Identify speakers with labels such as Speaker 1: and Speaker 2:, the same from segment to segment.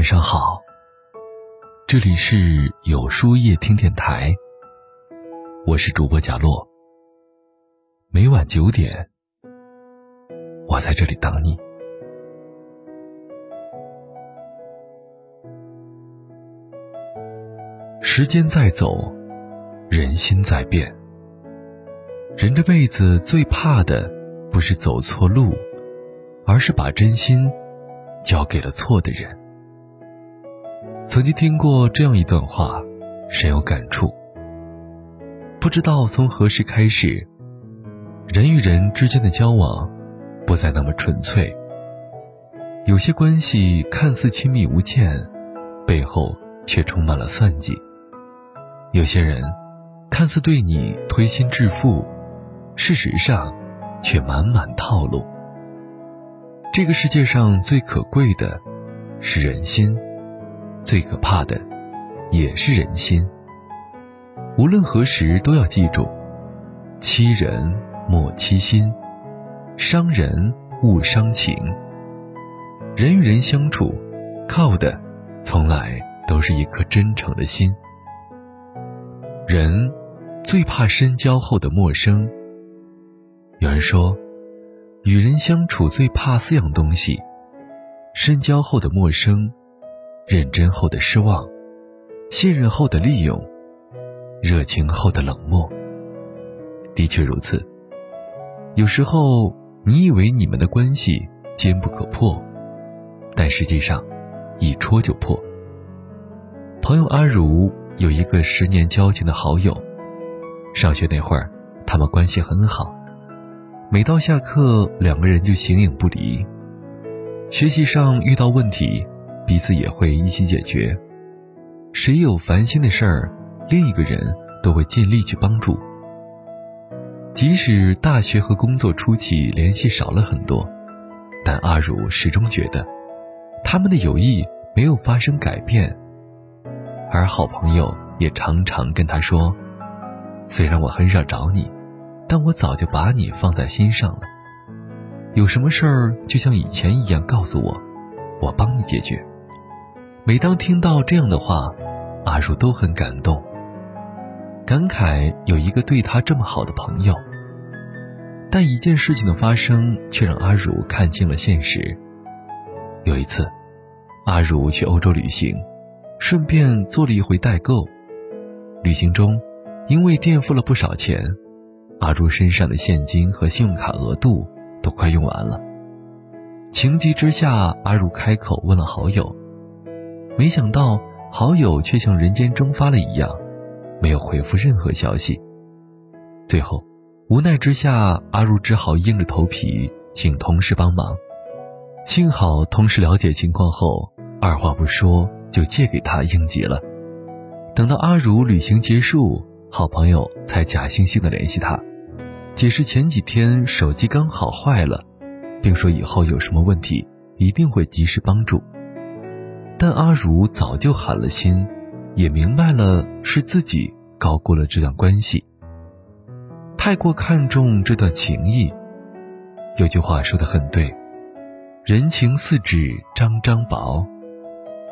Speaker 1: 晚上好，这里是有书夜听电台，我是主播贾洛。每晚九点，我在这里等你。时间在走，人心在变。人这辈子最怕的，不是走错路，而是把真心交给了错的人。曾经听过这样一段话，深有感触。不知道从何时开始，人与人之间的交往不再那么纯粹。有些关系看似亲密无间，背后却充满了算计。有些人看似对你推心置腹，事实上却满满套路。这个世界上最可贵的是人心。最可怕的，也是人心。无论何时都要记住：欺人莫欺心，伤人勿伤情。人与人相处，靠的从来都是一颗真诚的心。人最怕深交后的陌生。有人说，与人相处最怕四样东西：深交后的陌生。认真后的失望，信任后的利用，热情后的冷漠。的确如此。有时候你以为你们的关系坚不可破，但实际上一戳就破。朋友阿如有一个十年交情的好友，上学那会儿，他们关系很好，每到下课，两个人就形影不离。学习上遇到问题。彼此也会一起解决，谁有烦心的事儿，另一个人都会尽力去帮助。即使大学和工作初期联系少了很多，但阿如始终觉得，他们的友谊没有发生改变。而好朋友也常常跟他说：“虽然我很少找你，但我早就把你放在心上了。有什么事儿，就像以前一样告诉我，我帮你解决。”每当听到这样的话，阿如都很感动，感慨有一个对他这么好的朋友。但一件事情的发生却让阿如看清了现实。有一次，阿如去欧洲旅行，顺便做了一回代购。旅行中，因为垫付了不少钱，阿如身上的现金和信用卡额度都快用完了。情急之下，阿如开口问了好友。没想到好友却像人间蒸发了一样，没有回复任何消息。最后，无奈之下，阿如只好硬着头皮请同事帮忙。幸好同事了解情况后，二话不说就借给他应急了。等到阿如旅行结束，好朋友才假惺惺的联系他，解释前几天手机刚好坏了，并说以后有什么问题一定会及时帮助。但阿如早就寒了心，也明白了是自己高估了这段关系，太过看重这段情谊。有句话说的很对：“人情似纸张张薄，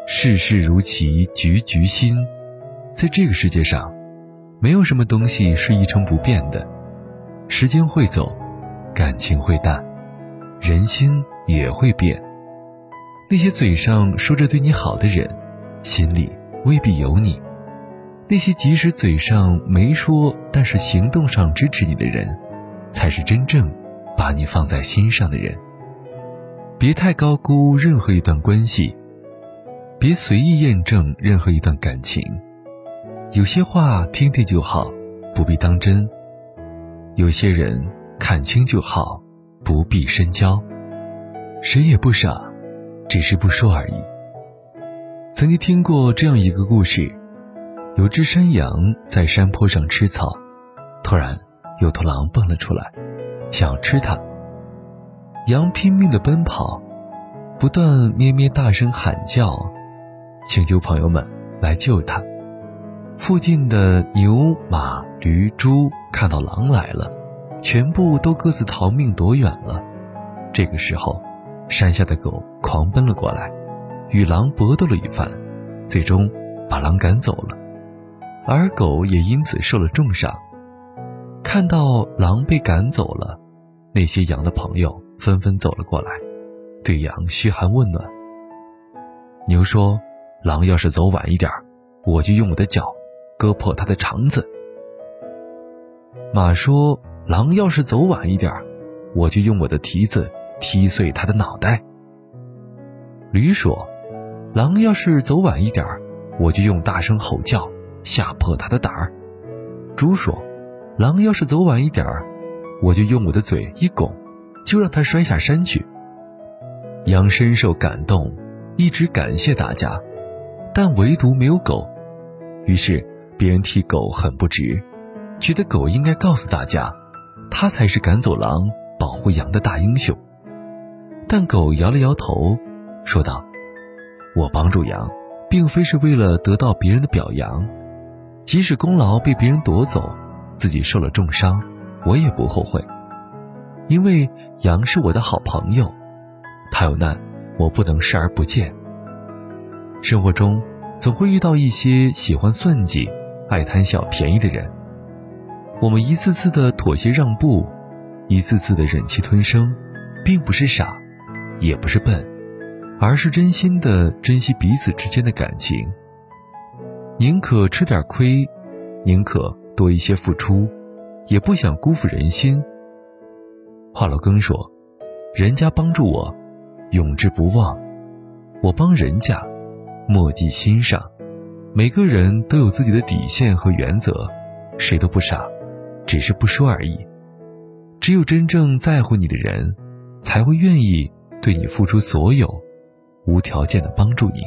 Speaker 1: 世事如棋局局新。”在这个世界上，没有什么东西是一成不变的，时间会走，感情会淡，人心也会变。那些嘴上说着对你好的人，心里未必有你；那些即使嘴上没说，但是行动上支持你的人，才是真正把你放在心上的人。别太高估任何一段关系，别随意验证任何一段感情。有些话听听就好，不必当真；有些人看清就好，不必深交。谁也不傻。只是不说而已。曾经听过这样一个故事：有只山羊在山坡上吃草，突然有头狼蹦了出来，想要吃它。羊拼命地奔跑，不断咩咩大声喊叫，请求朋友们来救它。附近的牛、马、驴、猪看到狼来了，全部都各自逃命躲远了。这个时候。山下的狗狂奔了过来，与狼搏斗了一番，最终把狼赶走了，而狗也因此受了重伤。看到狼被赶走了，那些羊的朋友纷纷走了过来，对羊嘘寒问暖。牛说：“狼要是走晚一点，我就用我的脚割破它的肠子。”马说：“狼要是走晚一点，我就用我的蹄子踢碎他的脑袋。”驴说：“狼要是走晚一点，我就用大声吼叫吓破他的胆儿。”猪说：“狼要是走晚一点，我就用我的嘴一拱，就让它摔下山去。”羊深受感动，一直感谢大家，但唯独没有狗。于是别人替狗很不值。觉得狗应该告诉大家，它才是赶走狼、保护羊的大英雄。但狗摇了摇头，说道：“我帮助羊，并非是为了得到别人的表扬。即使功劳被别人夺走，自己受了重伤，我也不后悔。因为羊是我的好朋友，他有难，我不能视而不见。生活中总会遇到一些喜欢算计、爱贪小便宜的人。”我们一次次的妥协让步，一次次的忍气吞声，并不是傻，也不是笨，而是真心的珍惜彼此之间的感情。宁可吃点亏，宁可多一些付出，也不想辜负人心。华罗庚说：“人家帮助我，永志不忘；我帮人家，莫记心上。”每个人都有自己的底线和原则，谁都不傻。只是不说而已。只有真正在乎你的人，才会愿意对你付出所有，无条件的帮助你。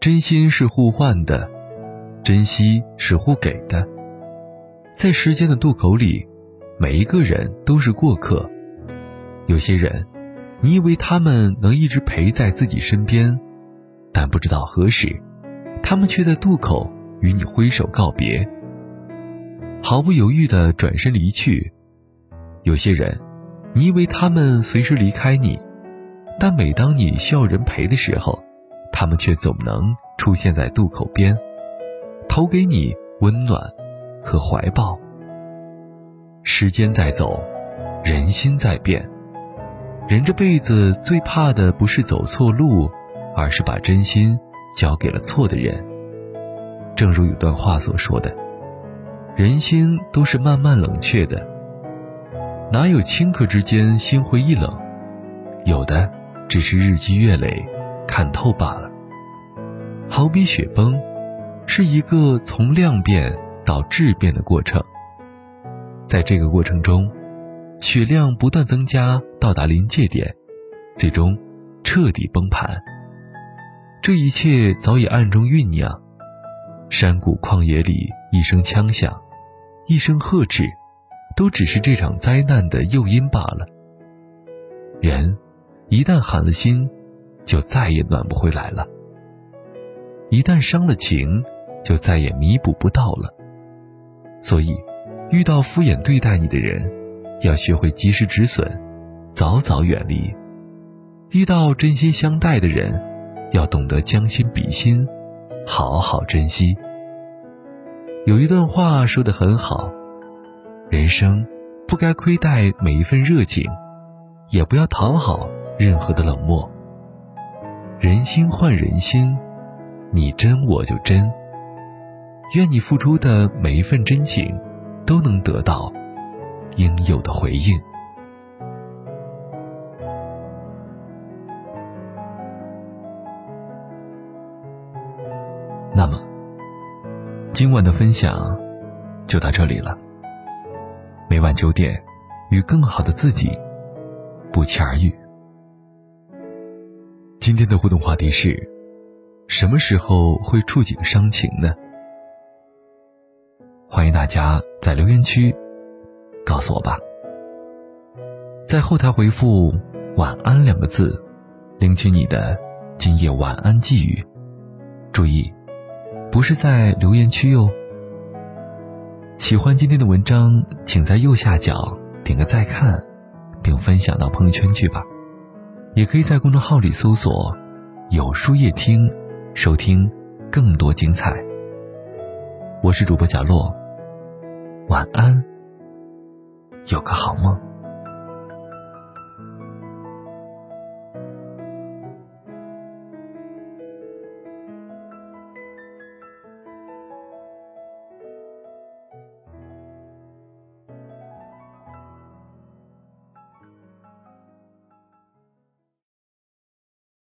Speaker 1: 真心是互换的，珍惜是互给的。在时间的渡口里，每一个人都是过客。有些人，你以为他们能一直陪在自己身边，但不知道何时，他们却在渡口与你挥手告别。毫不犹豫地转身离去。有些人，你以为他们随时离开你，但每当你需要人陪的时候，他们却总能出现在渡口边，投给你温暖和怀抱。时间在走，人心在变。人这辈子最怕的不是走错路，而是把真心交给了错的人。正如有段话所说的。人心都是慢慢冷却的，哪有顷刻之间心灰意冷？有的只是日积月累，看透罢了。好比雪崩，是一个从量变到质变的过程。在这个过程中，雪量不断增加，到达临界点，最终彻底崩盘。这一切早已暗中酝酿，山谷旷野里一声枪响。一声呵斥，都只是这场灾难的诱因罢了。人一旦寒了心，就再也暖不回来了；一旦伤了情，就再也弥补不到了。所以，遇到敷衍对待你的人，要学会及时止损，早早远离；遇到真心相待的人，要懂得将心比心，好好珍惜。有一段话说得很好：人生不该亏待每一份热情，也不要讨好任何的冷漠。人心换人心，你真我就真。愿你付出的每一份真情，都能得到应有的回应。那么。今晚的分享就到这里了。每晚九点，与更好的自己不期而遇。今天的互动话题是：什么时候会触景伤情呢？欢迎大家在留言区告诉我吧。在后台回复“晚安”两个字，领取你的今夜晚安寄语。注意。不是在留言区哟。喜欢今天的文章，请在右下角点个再看，并分享到朋友圈去吧。也可以在公众号里搜索有书夜听，收听更多精彩。我是主播贾洛，晚安，有个好梦。